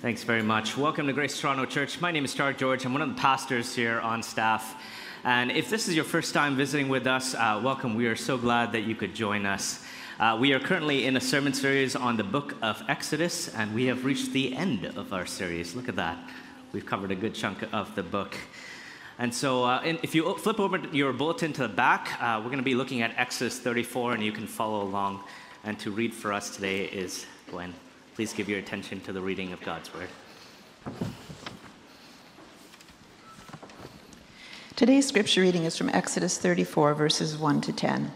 Thanks very much. Welcome to Grace Toronto Church. My name is Tarak George. I'm one of the pastors here on staff. And if this is your first time visiting with us, uh, welcome. We are so glad that you could join us. Uh, we are currently in a sermon series on the book of Exodus, and we have reached the end of our series. Look at that. We've covered a good chunk of the book. And so, uh, if you flip over your bulletin to the back, uh, we're going to be looking at Exodus 34, and you can follow along. And to read for us today is Gwen. Please give your attention to the reading of God's Word. Today's scripture reading is from Exodus 34, verses 1 to 10.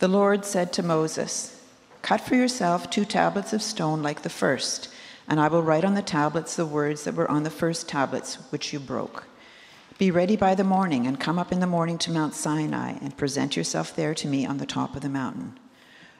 The Lord said to Moses, Cut for yourself two tablets of stone like the first, and I will write on the tablets the words that were on the first tablets which you broke. Be ready by the morning, and come up in the morning to Mount Sinai, and present yourself there to me on the top of the mountain.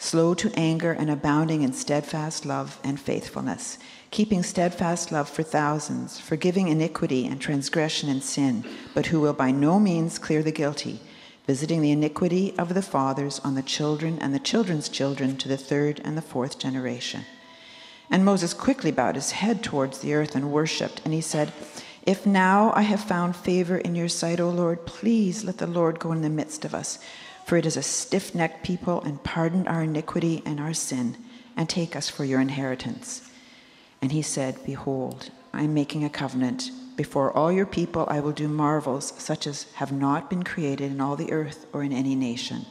slow to anger and abounding in steadfast love and faithfulness, keeping steadfast love for thousands, forgiving iniquity and transgression and sin, but who will by no means clear the guilty, visiting the iniquity of the fathers on the children and the children's children to the third and the fourth generation. And Moses quickly bowed his head towards the earth and worshipped, and he said, If now I have found favor in your sight, O Lord, please let the Lord go in the midst of us for it is a stiff necked people, and pardon our iniquity and our sin, and take us for your inheritance. And he said, Behold, I am making a covenant. Before all your people, I will do marvels such as have not been created in all the earth or in any nation.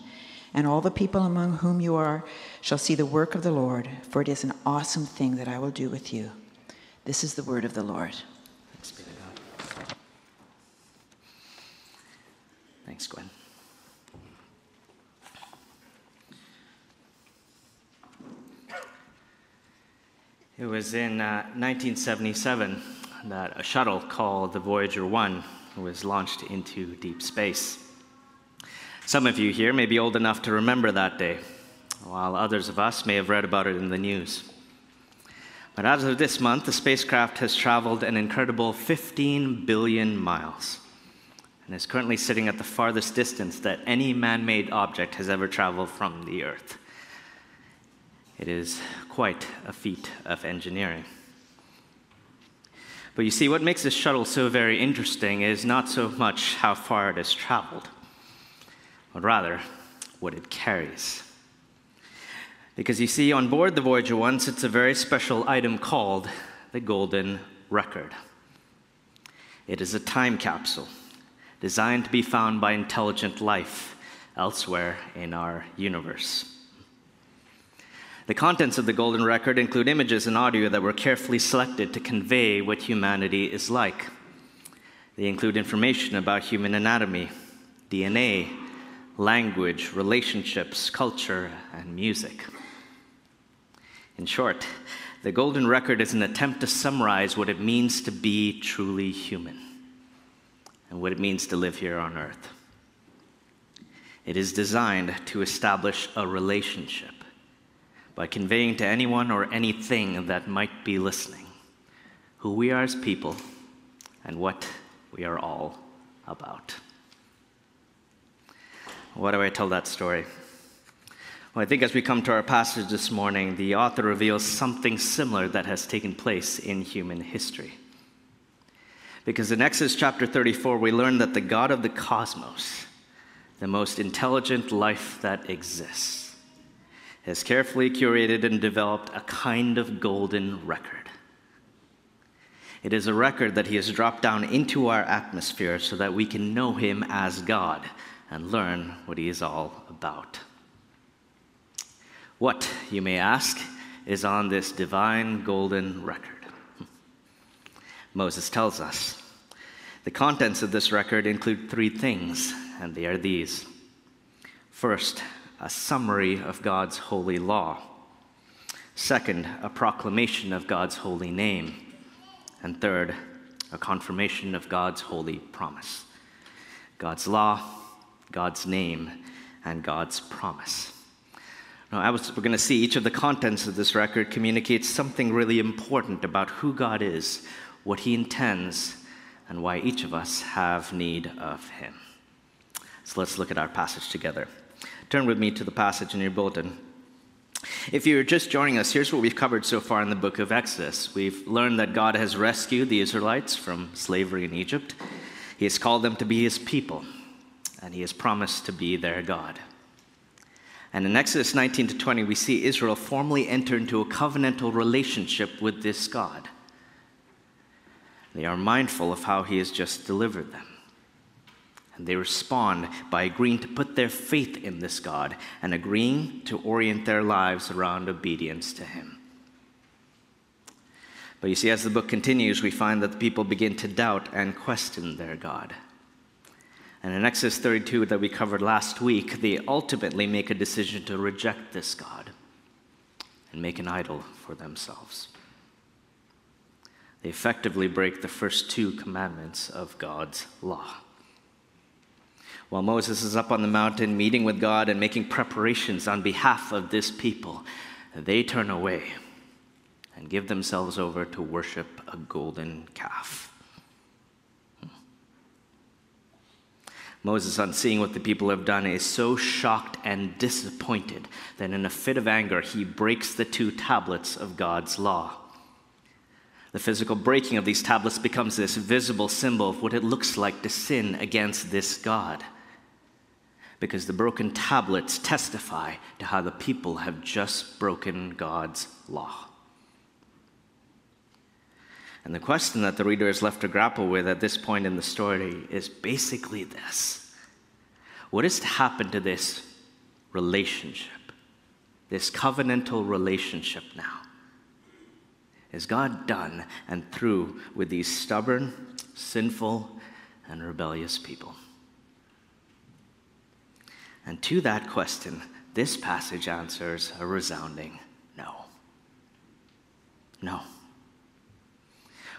And all the people among whom you are shall see the work of the Lord, for it is an awesome thing that I will do with you. This is the word of the Lord. Thanks. Thanks, Gwen. It was in uh, 1977 that a shuttle called the Voyager 1 was launched into deep space. Some of you here may be old enough to remember that day, while others of us may have read about it in the news. But as of this month, the spacecraft has traveled an incredible 15 billion miles and is currently sitting at the farthest distance that any man made object has ever traveled from the Earth. It is quite a feat of engineering. But you see, what makes this shuttle so very interesting is not so much how far it has traveled, but rather what it carries. Because you see, on board the Voyager 1 sits a very special item called the Golden Record. It is a time capsule designed to be found by intelligent life elsewhere in our universe. The contents of the Golden Record include images and audio that were carefully selected to convey what humanity is like. They include information about human anatomy, DNA, language, relationships, culture, and music. In short, the Golden Record is an attempt to summarize what it means to be truly human and what it means to live here on earth. It is designed to establish a relationship by conveying to anyone or anything that might be listening who we are as people and what we are all about. Why do I tell that story? Well, I think as we come to our passage this morning, the author reveals something similar that has taken place in human history. Because in Exodus chapter 34, we learn that the God of the cosmos, the most intelligent life that exists, has carefully curated and developed a kind of golden record. It is a record that he has dropped down into our atmosphere so that we can know him as God and learn what he is all about. What, you may ask, is on this divine golden record? Moses tells us. The contents of this record include three things, and they are these. First, a summary of God's holy law. Second, a proclamation of God's holy name. And third, a confirmation of God's holy promise God's law, God's name, and God's promise. Now, as we're going to see, each of the contents of this record communicates something really important about who God is, what He intends, and why each of us have need of Him. So let's look at our passage together. Turn with me to the passage in your bulletin. If you're just joining us, here's what we've covered so far in the book of Exodus. We've learned that God has rescued the Israelites from slavery in Egypt, He has called them to be His people, and He has promised to be their God. And in Exodus 19 to 20, we see Israel formally enter into a covenantal relationship with this God. They are mindful of how He has just delivered them. And they respond by agreeing to put their faith in this God and agreeing to orient their lives around obedience to Him. But you see, as the book continues, we find that the people begin to doubt and question their God. And in Exodus 32, that we covered last week, they ultimately make a decision to reject this God and make an idol for themselves. They effectively break the first two commandments of God's law. While Moses is up on the mountain meeting with God and making preparations on behalf of this people, they turn away and give themselves over to worship a golden calf. Moses, on seeing what the people have done, is so shocked and disappointed that in a fit of anger, he breaks the two tablets of God's law. The physical breaking of these tablets becomes this visible symbol of what it looks like to sin against this God because the broken tablets testify to how the people have just broken God's law. And the question that the reader is left to grapple with at this point in the story is basically this What is to happen to this relationship, this covenantal relationship now? Is God done and through with these stubborn, sinful, and rebellious people? And to that question, this passage answers a resounding no. No.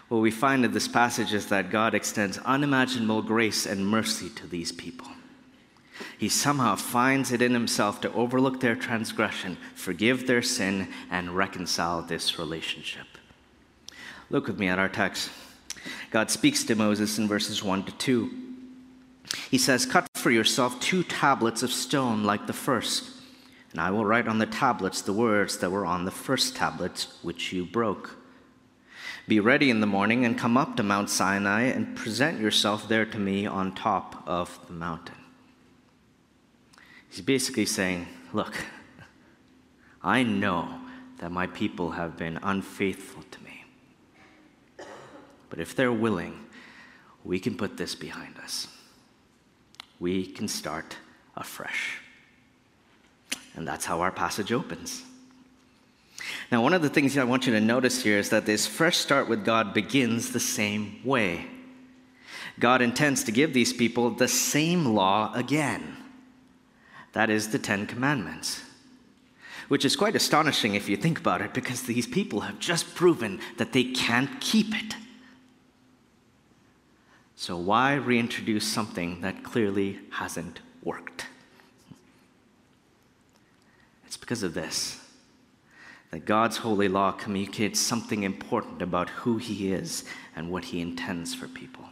What we find in this passage is that God extends unimaginable grace and mercy to these people. He somehow finds it in himself to overlook their transgression, forgive their sin, and reconcile this relationship. Look with me at our text. God speaks to Moses in verses 1 to 2. He says, Cut for yourself two tablets of stone like the first, and I will write on the tablets the words that were on the first tablets which you broke. Be ready in the morning and come up to Mount Sinai and present yourself there to me on top of the mountain. He's basically saying, Look, I know that my people have been unfaithful to me. But if they're willing, we can put this behind us we can start afresh. And that's how our passage opens. Now, one of the things I want you to notice here is that this fresh start with God begins the same way. God intends to give these people the same law again. That is the Ten Commandments. Which is quite astonishing if you think about it, because these people have just proven that they can't keep it. So, why reintroduce something that clearly hasn't worked? It's because of this that God's holy law communicates something important about who He is and what He intends for people.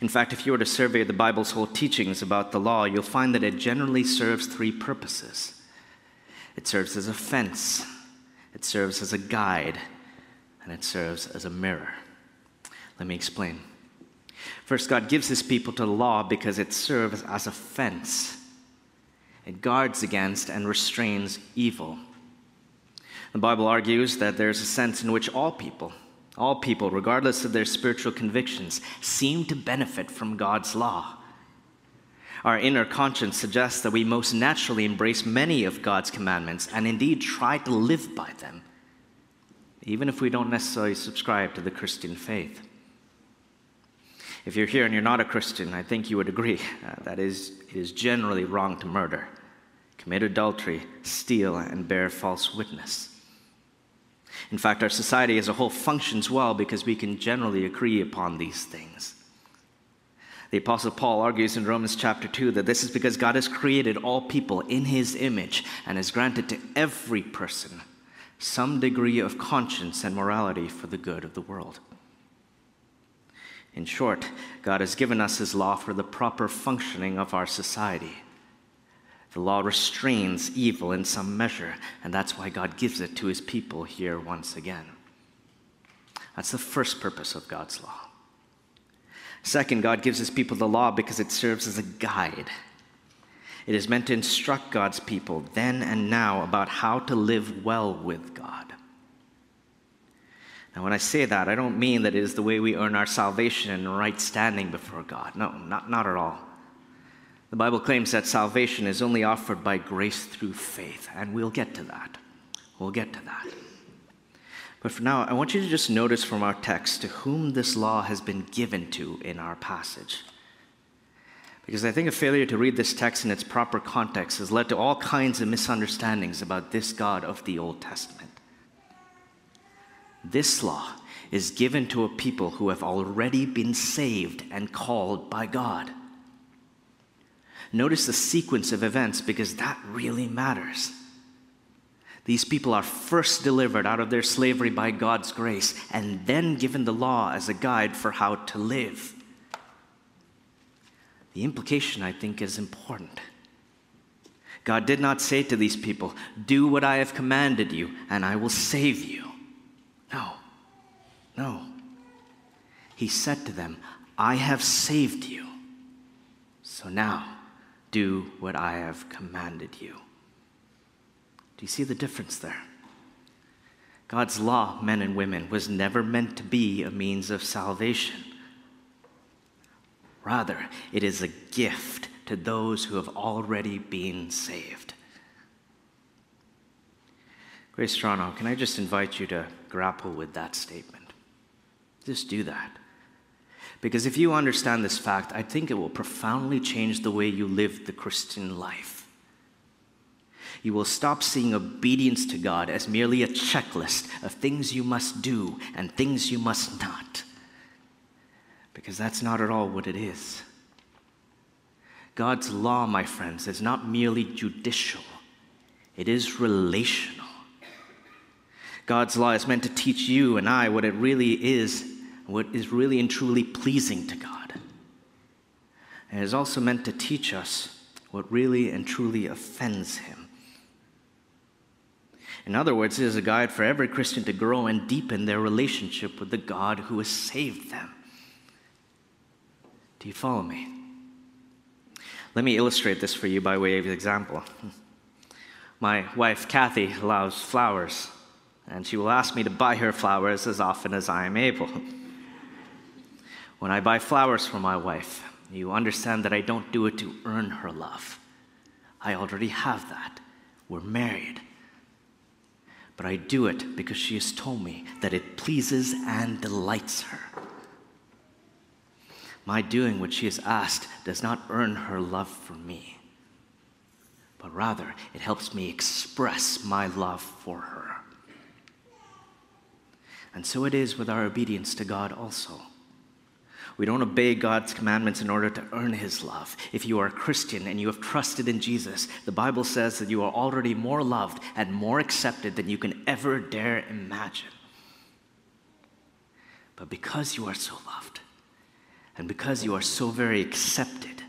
In fact, if you were to survey the Bible's whole teachings about the law, you'll find that it generally serves three purposes it serves as a fence, it serves as a guide, and it serves as a mirror. Let me explain. First, God gives his people to the law because it serves as a fence. It guards against and restrains evil. The Bible argues that there's a sense in which all people, all people, regardless of their spiritual convictions, seem to benefit from God's law. Our inner conscience suggests that we most naturally embrace many of God's commandments and indeed try to live by them, even if we don't necessarily subscribe to the Christian faith. If you're here and you're not a Christian, I think you would agree uh, that is, it is generally wrong to murder, commit adultery, steal, and bear false witness. In fact, our society as a whole functions well because we can generally agree upon these things. The Apostle Paul argues in Romans chapter 2 that this is because God has created all people in his image and has granted to every person some degree of conscience and morality for the good of the world. In short, God has given us his law for the proper functioning of our society. The law restrains evil in some measure, and that's why God gives it to his people here once again. That's the first purpose of God's law. Second, God gives his people the law because it serves as a guide. It is meant to instruct God's people then and now about how to live well with God. Now, when I say that, I don't mean that it is the way we earn our salvation and right standing before God. No, not, not at all. The Bible claims that salvation is only offered by grace through faith, and we'll get to that. We'll get to that. But for now, I want you to just notice from our text to whom this law has been given to in our passage. Because I think a failure to read this text in its proper context has led to all kinds of misunderstandings about this God of the Old Testament. This law is given to a people who have already been saved and called by God. Notice the sequence of events because that really matters. These people are first delivered out of their slavery by God's grace and then given the law as a guide for how to live. The implication, I think, is important. God did not say to these people, Do what I have commanded you, and I will save you. No. He said to them, I have saved you. So now, do what I have commanded you. Do you see the difference there? God's law, men and women, was never meant to be a means of salvation. Rather, it is a gift to those who have already been saved. Grace Toronto, can I just invite you to grapple with that statement? Just do that. Because if you understand this fact, I think it will profoundly change the way you live the Christian life. You will stop seeing obedience to God as merely a checklist of things you must do and things you must not. Because that's not at all what it is. God's law, my friends, is not merely judicial, it is relational. God's law is meant to teach you and I what it really is what is really and truly pleasing to God. And it is also meant to teach us what really and truly offends Him. In other words, it is a guide for every Christian to grow and deepen their relationship with the God who has saved them. Do you follow me? Let me illustrate this for you by way of example. My wife, Kathy, loves flowers, and she will ask me to buy her flowers as often as I am able. When I buy flowers for my wife, you understand that I don't do it to earn her love. I already have that. We're married. But I do it because she has told me that it pleases and delights her. My doing what she has asked does not earn her love for me, but rather it helps me express my love for her. And so it is with our obedience to God also. We don't obey God's commandments in order to earn His love. If you are a Christian and you have trusted in Jesus, the Bible says that you are already more loved and more accepted than you can ever dare imagine. But because you are so loved, and because you are so very accepted,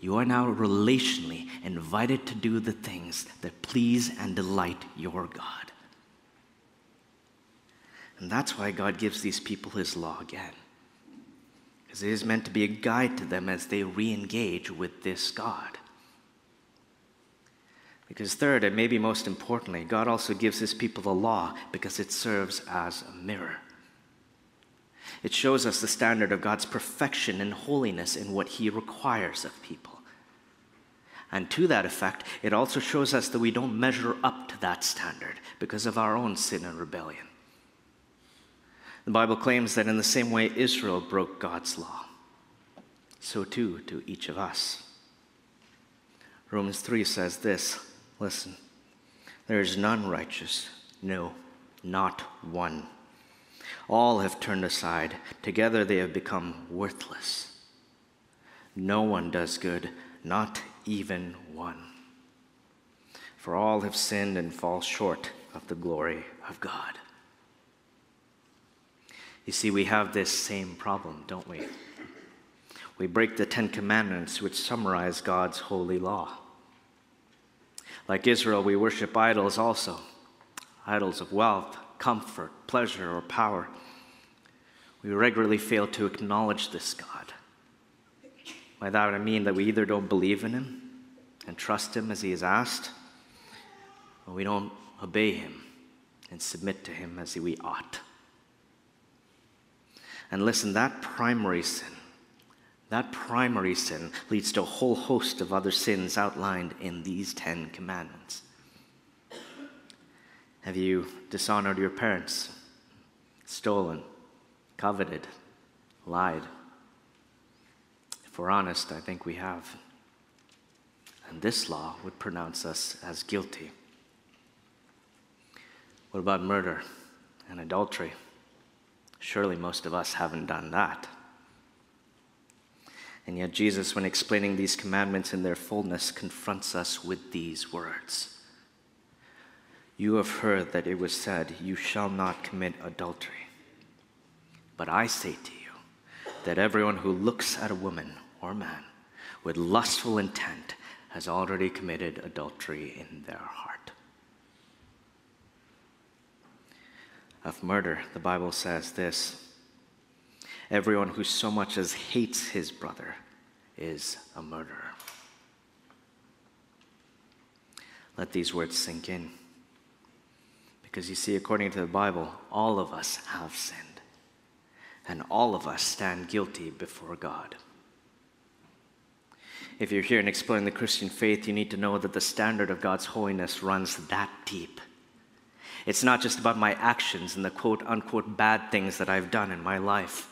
you are now relationally invited to do the things that please and delight your God. And that's why God gives these people His law again because it is meant to be a guide to them as they re engage with this God. Because, third, and maybe most importantly, God also gives his people the law because it serves as a mirror. It shows us the standard of God's perfection and holiness in what he requires of people. And to that effect, it also shows us that we don't measure up to that standard because of our own sin and rebellion. The Bible claims that in the same way Israel broke God's law, so too to each of us. Romans 3 says this listen, there is none righteous, no, not one. All have turned aside. Together they have become worthless. No one does good, not even one. For all have sinned and fall short of the glory of God. You see, we have this same problem, don't we? We break the Ten Commandments, which summarize God's holy law. Like Israel, we worship idols also idols of wealth, comfort, pleasure, or power. We regularly fail to acknowledge this God. By that I mean that we either don't believe in Him and trust Him as He is asked, or we don't obey Him and submit to Him as we ought. And listen, that primary sin, that primary sin leads to a whole host of other sins outlined in these Ten Commandments. Have you dishonored your parents, stolen, coveted, lied? If we're honest, I think we have. And this law would pronounce us as guilty. What about murder and adultery? Surely most of us haven't done that. And yet, Jesus, when explaining these commandments in their fullness, confronts us with these words You have heard that it was said, You shall not commit adultery. But I say to you that everyone who looks at a woman or man with lustful intent has already committed adultery in their heart. Of murder, the Bible says this Everyone who so much as hates his brother is a murderer. Let these words sink in. Because you see, according to the Bible, all of us have sinned, and all of us stand guilty before God. If you're here and exploring the Christian faith, you need to know that the standard of God's holiness runs that deep. It's not just about my actions and the quote unquote bad things that I've done in my life.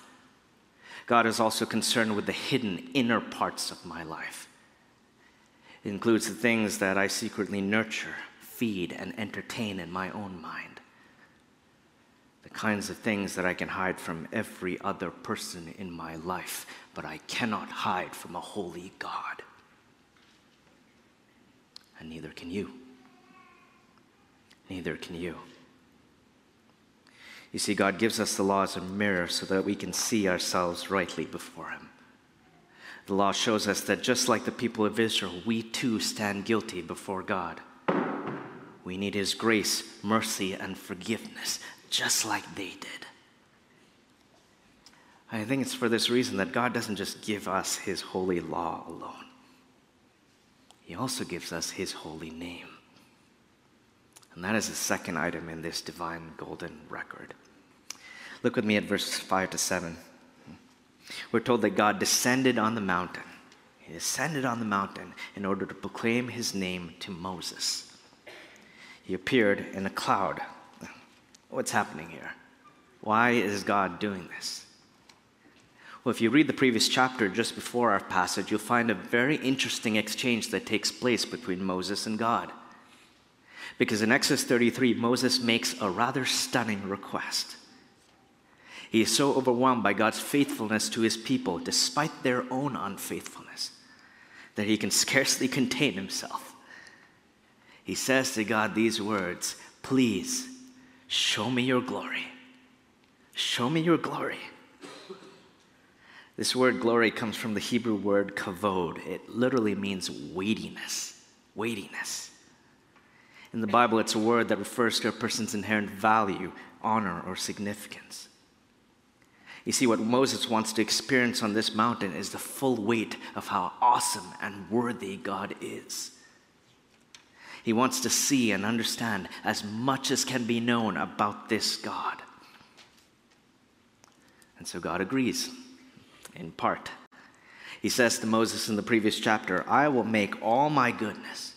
God is also concerned with the hidden inner parts of my life. It includes the things that I secretly nurture, feed, and entertain in my own mind. The kinds of things that I can hide from every other person in my life, but I cannot hide from a holy God. And neither can you. Neither can you. You see, God gives us the law as a mirror so that we can see ourselves rightly before Him. The law shows us that just like the people of Israel, we too stand guilty before God. We need His grace, mercy, and forgiveness, just like they did. I think it's for this reason that God doesn't just give us His holy law alone, He also gives us His holy name. And that is the second item in this divine golden record. Look with me at verses 5 to 7. We're told that God descended on the mountain. He descended on the mountain in order to proclaim his name to Moses. He appeared in a cloud. What's happening here? Why is God doing this? Well, if you read the previous chapter just before our passage, you'll find a very interesting exchange that takes place between Moses and God. Because in Exodus 33, Moses makes a rather stunning request. He is so overwhelmed by God's faithfulness to his people, despite their own unfaithfulness, that he can scarcely contain himself. He says to God these words Please, show me your glory. Show me your glory. This word glory comes from the Hebrew word kavod. It literally means weightiness. Weightiness. In the Bible, it's a word that refers to a person's inherent value, honor, or significance. You see, what Moses wants to experience on this mountain is the full weight of how awesome and worthy God is. He wants to see and understand as much as can be known about this God. And so God agrees, in part. He says to Moses in the previous chapter, I will make all my goodness,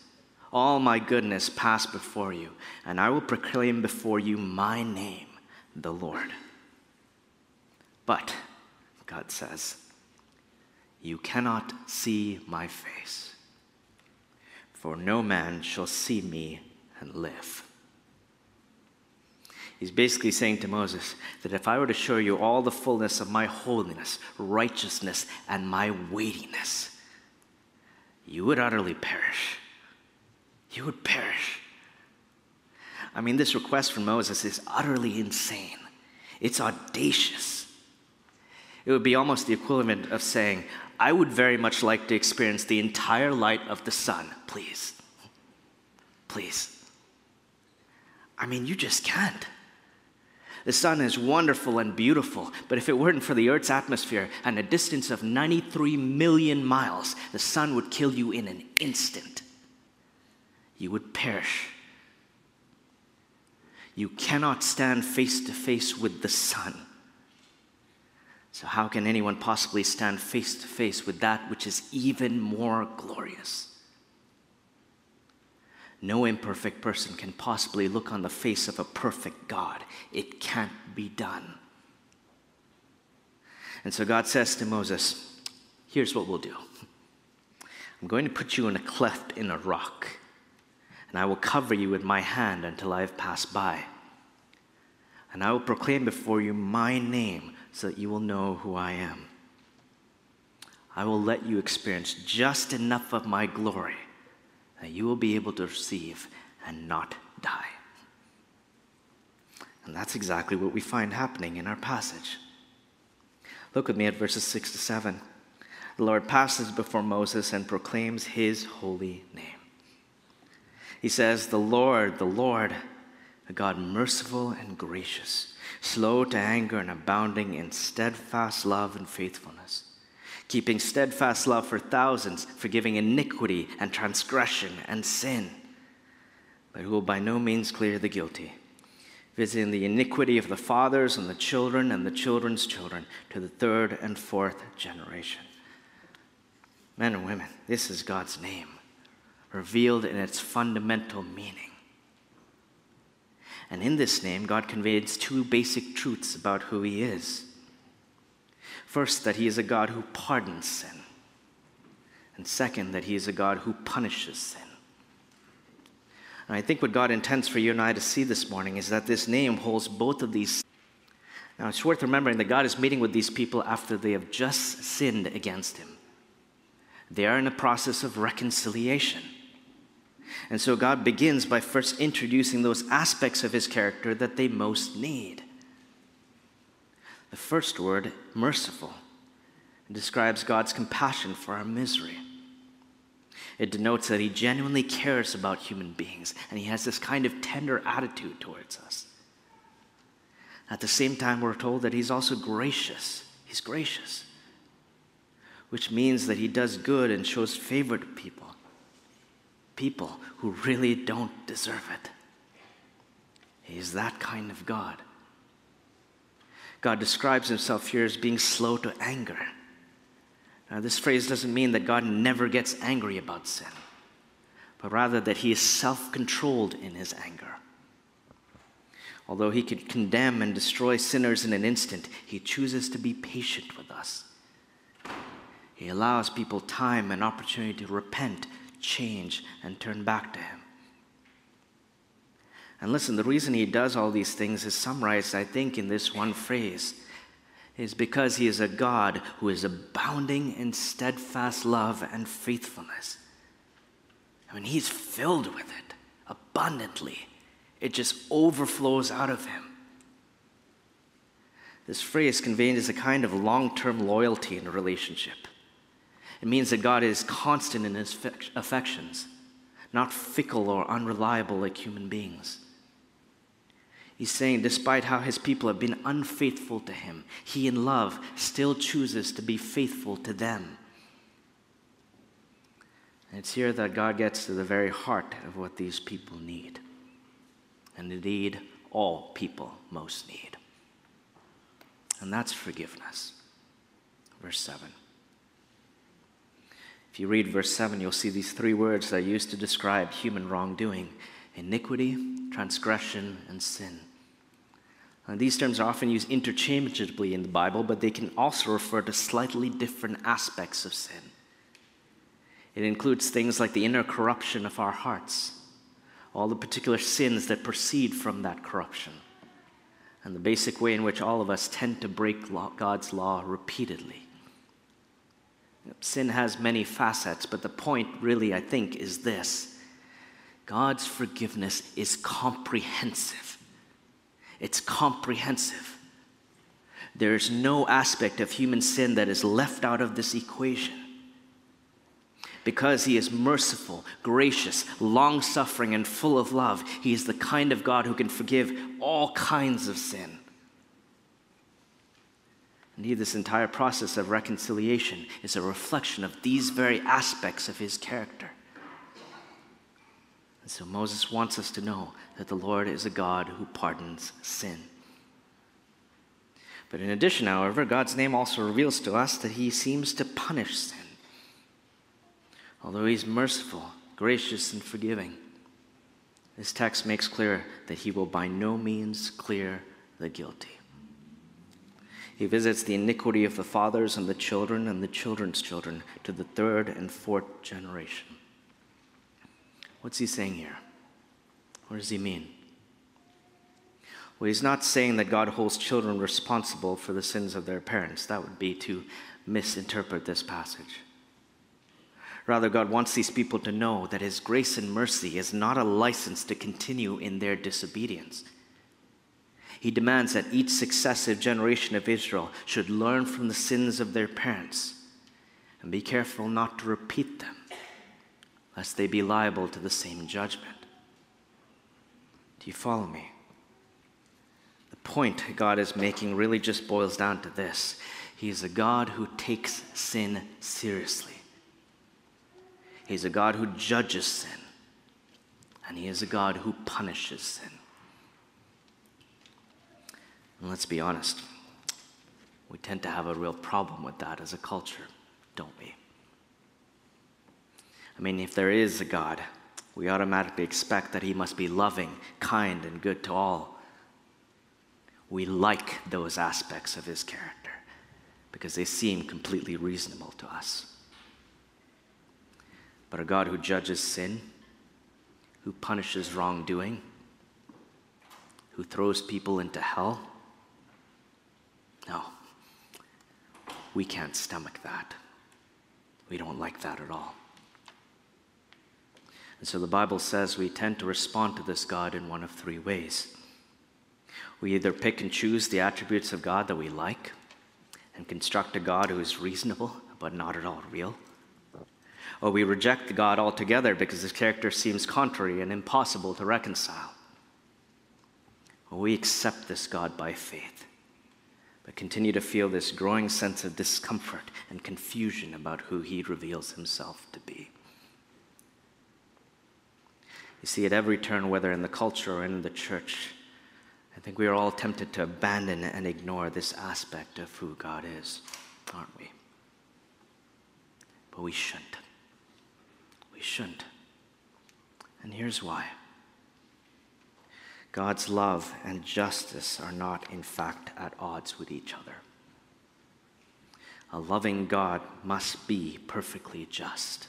all my goodness pass before you, and I will proclaim before you my name, the Lord. But, God says, you cannot see my face, for no man shall see me and live. He's basically saying to Moses that if I were to show you all the fullness of my holiness, righteousness, and my weightiness, you would utterly perish. You would perish. I mean, this request from Moses is utterly insane. It's audacious. It would be almost the equivalent of saying, I would very much like to experience the entire light of the sun, please. Please. I mean, you just can't. The sun is wonderful and beautiful, but if it weren't for the Earth's atmosphere and a distance of 93 million miles, the sun would kill you in an instant. You would perish. You cannot stand face to face with the sun. So, how can anyone possibly stand face to face with that which is even more glorious? No imperfect person can possibly look on the face of a perfect God. It can't be done. And so God says to Moses, Here's what we'll do I'm going to put you in a cleft in a rock, and I will cover you with my hand until I have passed by. And I will proclaim before you my name so that you will know who I am. I will let you experience just enough of my glory that you will be able to receive and not die. And that's exactly what we find happening in our passage. Look with me at verses 6 to 7. The Lord passes before Moses and proclaims his holy name. He says, The Lord, the Lord, a God merciful and gracious, slow to anger and abounding in steadfast love and faithfulness keeping steadfast love for thousands, forgiving iniquity and transgression and sin, but who will by no means clear the guilty, visiting the iniquity of the fathers and the children and the children's children to the third and fourth generation. Men and women, this is God's name, revealed in its fundamental meaning. And in this name, God conveys two basic truths about who He is. First, that he is a God who pardons sin. And second, that he is a God who punishes sin. And I think what God intends for you and I to see this morning is that this name holds both of these. Now, it's worth remembering that God is meeting with these people after they have just sinned against him. They are in a process of reconciliation. And so God begins by first introducing those aspects of his character that they most need. The first word, merciful, describes God's compassion for our misery. It denotes that he genuinely cares about human beings and he has this kind of tender attitude towards us. At the same time, we're told that he's also gracious. He's gracious, which means that he does good and shows favor to people, people who really don't deserve it. He's that kind of God. God describes himself here as being slow to anger. Now, this phrase doesn't mean that God never gets angry about sin, but rather that he is self controlled in his anger. Although he could condemn and destroy sinners in an instant, he chooses to be patient with us. He allows people time and opportunity to repent, change, and turn back to him. And listen, the reason he does all these things is summarized, I think, in this one phrase is because he is a God who is abounding in steadfast love and faithfulness. I mean, he's filled with it abundantly, it just overflows out of him. This phrase conveys a kind of long term loyalty in a relationship. It means that God is constant in his affections, not fickle or unreliable like human beings. He's saying, despite how his people have been unfaithful to him, he in love still chooses to be faithful to them. And it's here that God gets to the very heart of what these people need. And indeed, all people most need. And that's forgiveness. Verse 7. If you read verse 7, you'll see these three words that are used to describe human wrongdoing iniquity, transgression, and sin. Uh, these terms are often used interchangeably in the Bible, but they can also refer to slightly different aspects of sin. It includes things like the inner corruption of our hearts, all the particular sins that proceed from that corruption, and the basic way in which all of us tend to break God's law repeatedly. Sin has many facets, but the point really, I think, is this God's forgiveness is comprehensive. It's comprehensive. There's no aspect of human sin that is left out of this equation. Because he is merciful, gracious, long suffering, and full of love, he is the kind of God who can forgive all kinds of sin. Indeed, this entire process of reconciliation is a reflection of these very aspects of his character. And so Moses wants us to know that the Lord is a God who pardons sin. But in addition, however, God's name also reveals to us that he seems to punish sin. Although he's merciful, gracious, and forgiving, this text makes clear that he will by no means clear the guilty. He visits the iniquity of the fathers and the children and the children's children to the third and fourth generation. What's he saying here? What does he mean? Well, he's not saying that God holds children responsible for the sins of their parents. That would be to misinterpret this passage. Rather, God wants these people to know that His grace and mercy is not a license to continue in their disobedience. He demands that each successive generation of Israel should learn from the sins of their parents and be careful not to repeat them, lest they be liable to the same judgment. Do you follow me? The point God is making really just boils down to this He is a God who takes sin seriously. He's a God who judges sin, and He is a God who punishes sin. And let's be honest, we tend to have a real problem with that as a culture, don't we? I mean, if there is a God, we automatically expect that He must be loving, kind, and good to all. We like those aspects of His character because they seem completely reasonable to us but a God who judges sin, who punishes wrongdoing, who throws people into hell. No, we can't stomach that. We don't like that at all. And so the Bible says we tend to respond to this God in one of three ways. We either pick and choose the attributes of God that we like and construct a God who is reasonable but not at all real or we reject the God altogether because his character seems contrary and impossible to reconcile. Or we accept this God by faith, but continue to feel this growing sense of discomfort and confusion about who he reveals himself to be. You see, at every turn, whether in the culture or in the church, I think we are all tempted to abandon and ignore this aspect of who God is, aren't we? But we shouldn't. We shouldn't. And here's why God's love and justice are not, in fact, at odds with each other. A loving God must be perfectly just.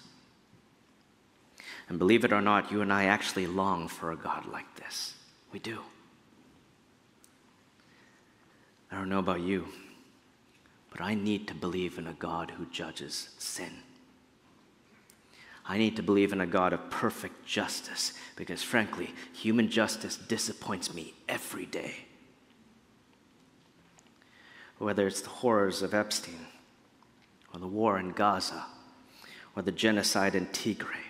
And believe it or not, you and I actually long for a God like this. We do. I don't know about you, but I need to believe in a God who judges sin. I need to believe in a God of perfect justice because, frankly, human justice disappoints me every day. Whether it's the horrors of Epstein, or the war in Gaza, or the genocide in Tigray,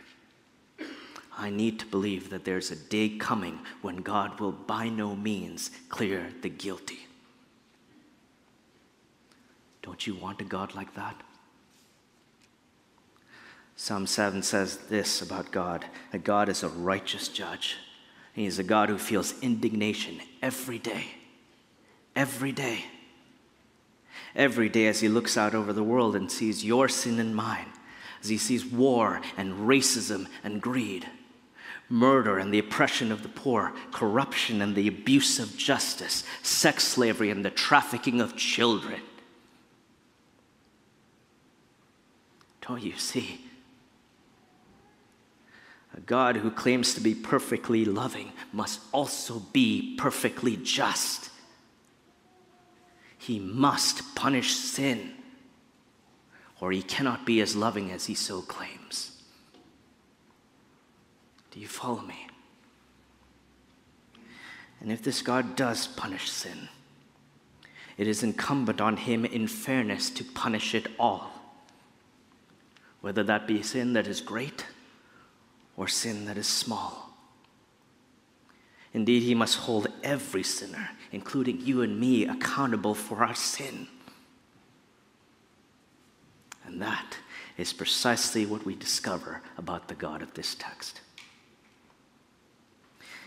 I need to believe that there's a day coming when God will by no means clear the guilty. Don't you want a God like that? Psalm 7 says this about God that God is a righteous judge. He is a God who feels indignation every day. Every day. Every day as he looks out over the world and sees your sin and mine, as he sees war and racism and greed, murder and the oppression of the poor, corruption and the abuse of justice, sex slavery and the trafficking of children. Don't you see? A God who claims to be perfectly loving must also be perfectly just. He must punish sin, or he cannot be as loving as he so claims. Do you follow me? And if this God does punish sin, it is incumbent on him in fairness to punish it all, whether that be sin that is great or sin that is small. Indeed, he must hold every sinner, including you and me, accountable for our sin. And that is precisely what we discover about the God of this text.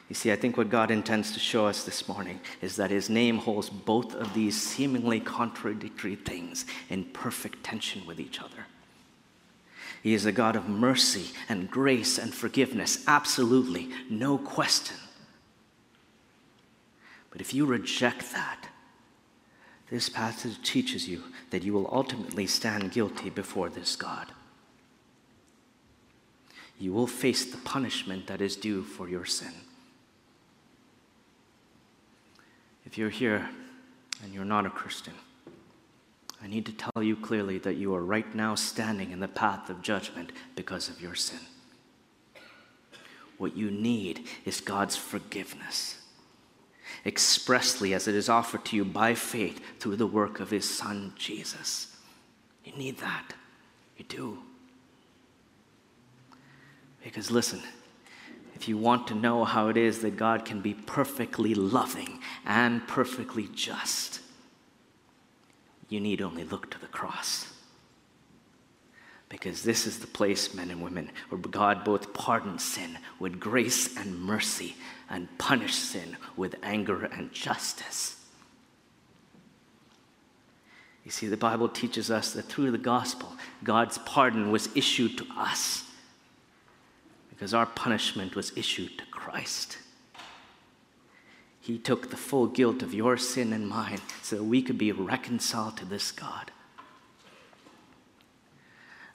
You see, I think what God intends to show us this morning is that His name holds both of these seemingly contradictory things in perfect tension with each other. He is a God of mercy and grace and forgiveness, absolutely, no question. But if you reject that, this passage teaches you that you will ultimately stand guilty before this God. You will face the punishment that is due for your sin. If you're here and you're not a Christian, I need to tell you clearly that you are right now standing in the path of judgment because of your sin. What you need is God's forgiveness, expressly as it is offered to you by faith through the work of His Son, Jesus. You need that. You do. Because listen, if you want to know how it is that God can be perfectly loving and perfectly just, you need only look to the cross. Because this is the place, men and women, where God both pardons sin with grace and mercy and punish sin with anger and justice. You see, the Bible teaches us that through the gospel, God's pardon was issued to us because our punishment was issued to Christ. He took the full guilt of your sin and mine so that we could be reconciled to this God.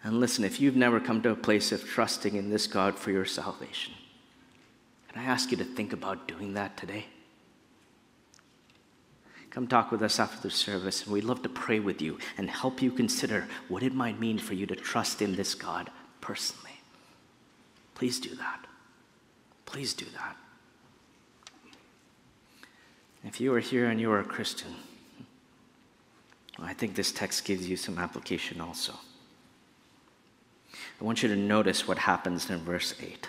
And listen, if you've never come to a place of trusting in this God for your salvation, can I ask you to think about doing that today? Come talk with us after the service, and we'd love to pray with you and help you consider what it might mean for you to trust in this God personally. Please do that. Please do that. If you are here and you are a Christian, I think this text gives you some application also. I want you to notice what happens in verse 8.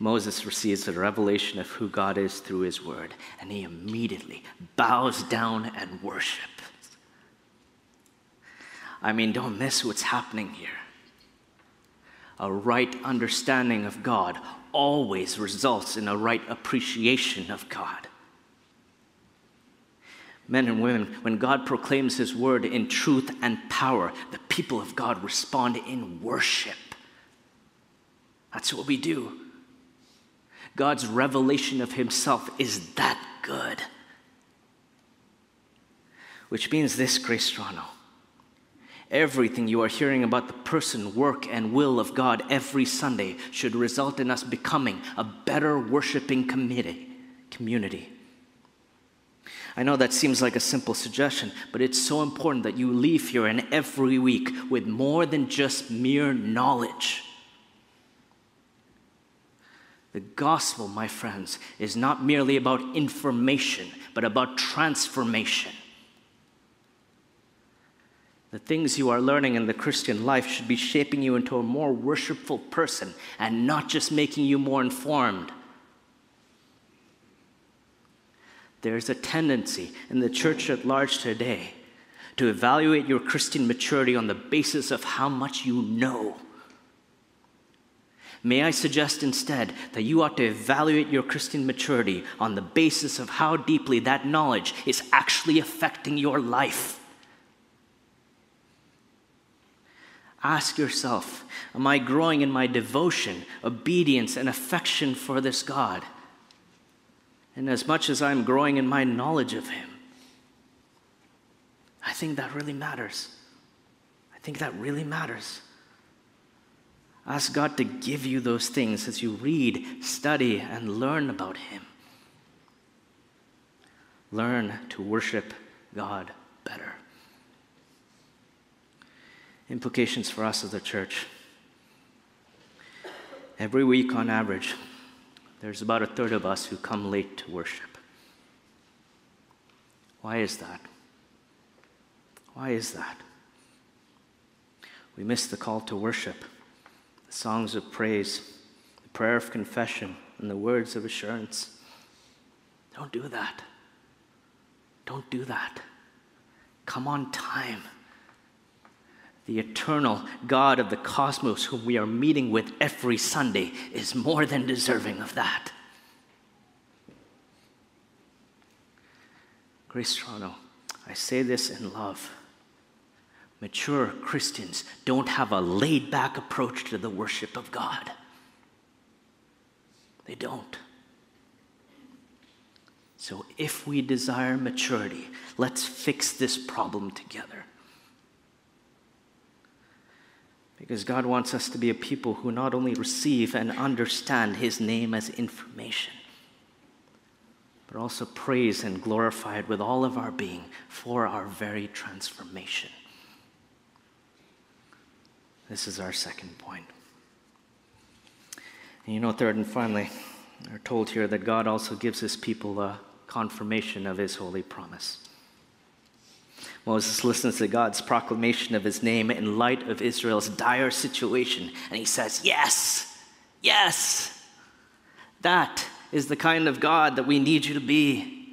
Moses receives the revelation of who God is through his word, and he immediately bows down and worships. I mean, don't miss what's happening here a right understanding of God always results in a right appreciation of God. Men and women, when God proclaims His word in truth and power, the people of God respond in worship. That's what we do. God's revelation of Himself is that good. Which means this, Grace Toronto Everything you are hearing about the person, work, and will of God every Sunday should result in us becoming a better worshiping committee, community. I know that seems like a simple suggestion, but it's so important that you leave here and every week with more than just mere knowledge. The gospel, my friends, is not merely about information, but about transformation. The things you are learning in the Christian life should be shaping you into a more worshipful person and not just making you more informed. There's a tendency in the church at large today to evaluate your Christian maturity on the basis of how much you know. May I suggest instead that you ought to evaluate your Christian maturity on the basis of how deeply that knowledge is actually affecting your life. Ask yourself Am I growing in my devotion, obedience, and affection for this God? And as much as I'm growing in my knowledge of Him, I think that really matters. I think that really matters. Ask God to give you those things as you read, study, and learn about Him. Learn to worship God better. Implications for us as a church. Every week, on average, there's about a third of us who come late to worship. Why is that? Why is that? We miss the call to worship, the songs of praise, the prayer of confession, and the words of assurance. Don't do that. Don't do that. Come on time. The eternal God of the cosmos, whom we are meeting with every Sunday, is more than deserving of that. Grace Toronto, I say this in love. Mature Christians don't have a laid back approach to the worship of God. They don't. So, if we desire maturity, let's fix this problem together. Because God wants us to be a people who not only receive and understand His name as information, but also praise and glorify it with all of our being for our very transformation. This is our second point. And you know, third and finally, we're told here that God also gives his people a confirmation of his holy promise. Moses listens to God's proclamation of his name in light of Israel's dire situation, and he says, Yes, yes, that is the kind of God that we need you to be.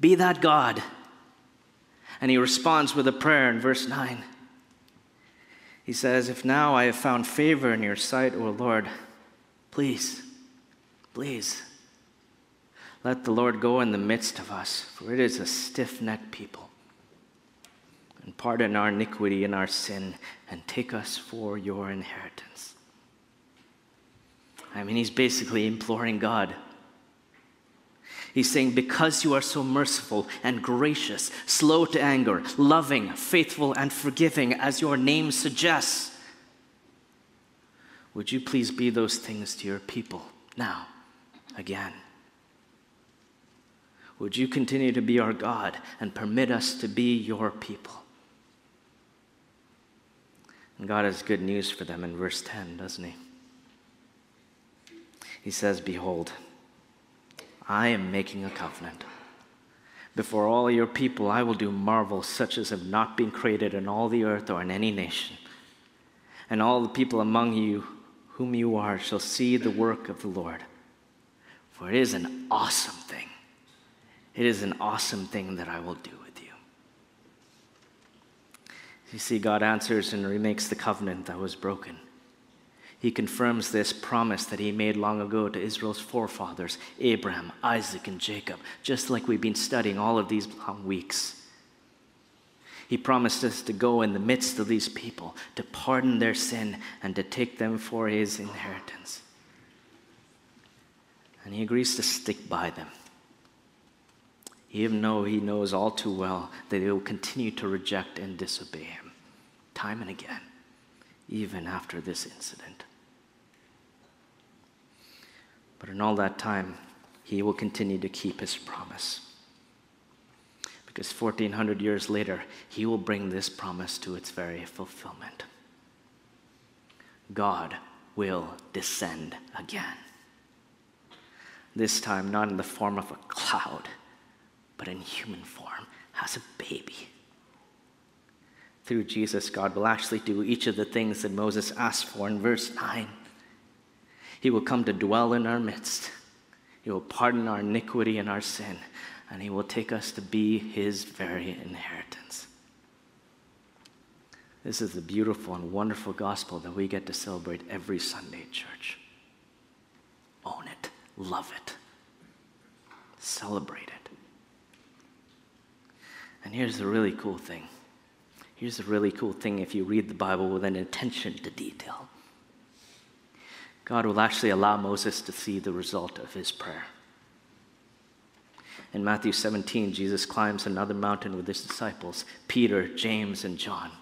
Be that God. And he responds with a prayer in verse 9. He says, If now I have found favor in your sight, O Lord, please, please, let the Lord go in the midst of us, for it is a stiff necked people. And pardon our iniquity and our sin, and take us for your inheritance. I mean, he's basically imploring God He's saying, Because you are so merciful and gracious, slow to anger, loving, faithful, and forgiving, as your name suggests, would you please be those things to your people now, again? Would you continue to be our God and permit us to be your people? And God has good news for them in verse 10, doesn't he? He says, Behold, I am making a covenant. Before all your people, I will do marvels such as have not been created in all the earth or in any nation. And all the people among you, whom you are, shall see the work of the Lord. For it is an awesome thing. It is an awesome thing that I will do you. See, God answers and remakes the covenant that was broken he confirms this promise that he made long ago to Israel's forefathers, Abraham, Isaac, and Jacob, just like we've been studying all of these long weeks. He promised us to go in the midst of these people, to pardon their sin, and to take them for his inheritance. And he agrees to stick by them. Even though he knows all too well that they will continue to reject and disobey him, time and again, even after this incident. But in all that time, he will continue to keep his promise. Because 1400 years later, he will bring this promise to its very fulfillment. God will descend again. This time, not in the form of a cloud, but in human form, as a baby. Through Jesus, God will actually do each of the things that Moses asked for in verse 9 he will come to dwell in our midst. He will pardon our iniquity and our sin, and He will take us to be His very inheritance. This is the beautiful and wonderful gospel that we get to celebrate every Sunday, at church. Own it, love it, celebrate it. And here's the really cool thing. Here's a really cool thing if you read the Bible with an attention to detail. God will actually allow Moses to see the result of his prayer. In Matthew 17, Jesus climbs another mountain with his disciples, Peter, James, and John.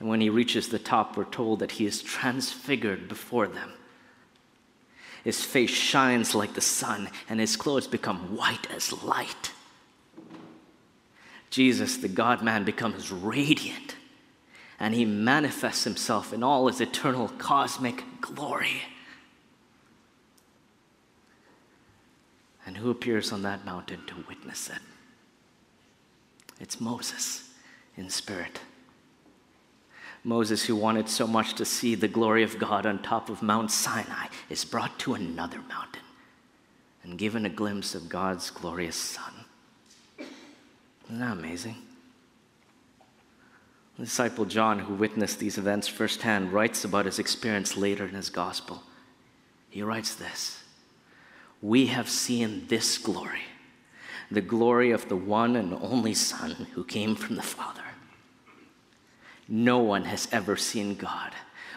And when he reaches the top, we're told that he is transfigured before them. His face shines like the sun, and his clothes become white as light. Jesus, the God man, becomes radiant and he manifests himself in all his eternal cosmic glory. And who appears on that mountain to witness it? It's Moses in spirit. Moses, who wanted so much to see the glory of God on top of Mount Sinai, is brought to another mountain and given a glimpse of God's glorious Son. Isn't that amazing? The disciple John, who witnessed these events firsthand, writes about his experience later in his gospel. He writes this We have seen this glory, the glory of the one and only Son who came from the Father. No one has ever seen God,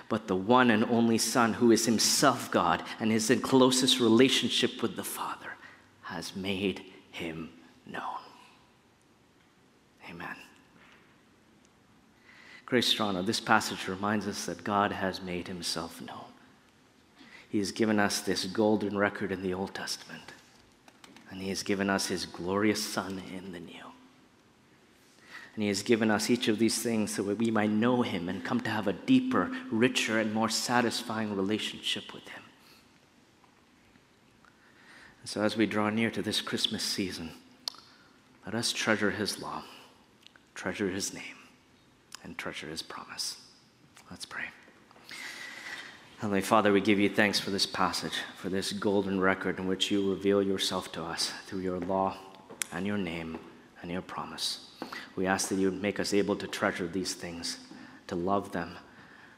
but the one and only Son, who is himself God and is in closest relationship with the Father, has made him known. Amen. Grace Toronto, this passage reminds us that God has made himself known. He has given us this golden record in the Old Testament, and he has given us his glorious Son in the New. And he has given us each of these things so that we might know him and come to have a deeper, richer, and more satisfying relationship with him. And so, as we draw near to this Christmas season, let us treasure his law, treasure his name and treasure his promise. Let's pray. Heavenly Father, we give you thanks for this passage, for this golden record in which you reveal yourself to us through your law and your name and your promise. We ask that you would make us able to treasure these things, to love them,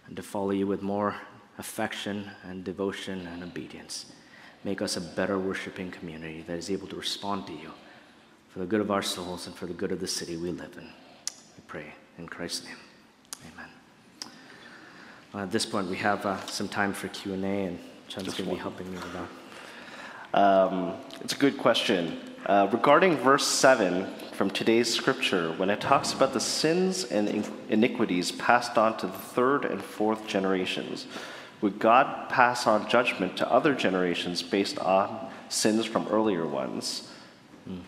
and to follow you with more affection and devotion and obedience. Make us a better worshiping community that is able to respond to you for the good of our souls and for the good of the city we live in. Pray in Christ's name, amen. Uh, at this point, we have uh, some time for Q&A, and Chen's going to be helping me with that. Um, it's a good question. Uh, regarding verse 7 from today's scripture, when it talks about the sins and iniquities passed on to the third and fourth generations, would God pass on judgment to other generations based on sins from earlier ones? Mm.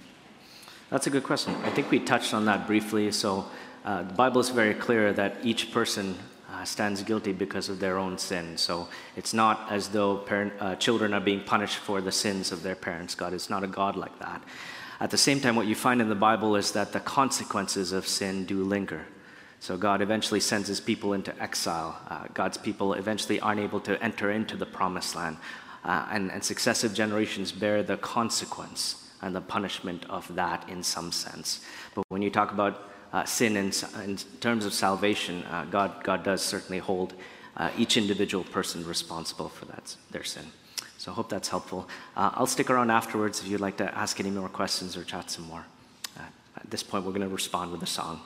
That's a good question. I think we touched on that briefly. So uh, the Bible is very clear that each person uh, stands guilty because of their own sin. So it's not as though parent, uh, children are being punished for the sins of their parents. God is not a God like that. At the same time, what you find in the Bible is that the consequences of sin do linger. So God eventually sends his people into exile. Uh, God's people eventually aren't able to enter into the promised land. Uh, and, and successive generations bear the consequence and the punishment of that in some sense. But when you talk about uh, sin in, in, terms of salvation, uh, God, God does certainly hold uh, each individual person responsible for that, their sin. So I hope that's helpful. Uh, I'll stick around afterwards if you'd like to ask any more questions or chat some more. Uh, at this point, we're going to respond with a song.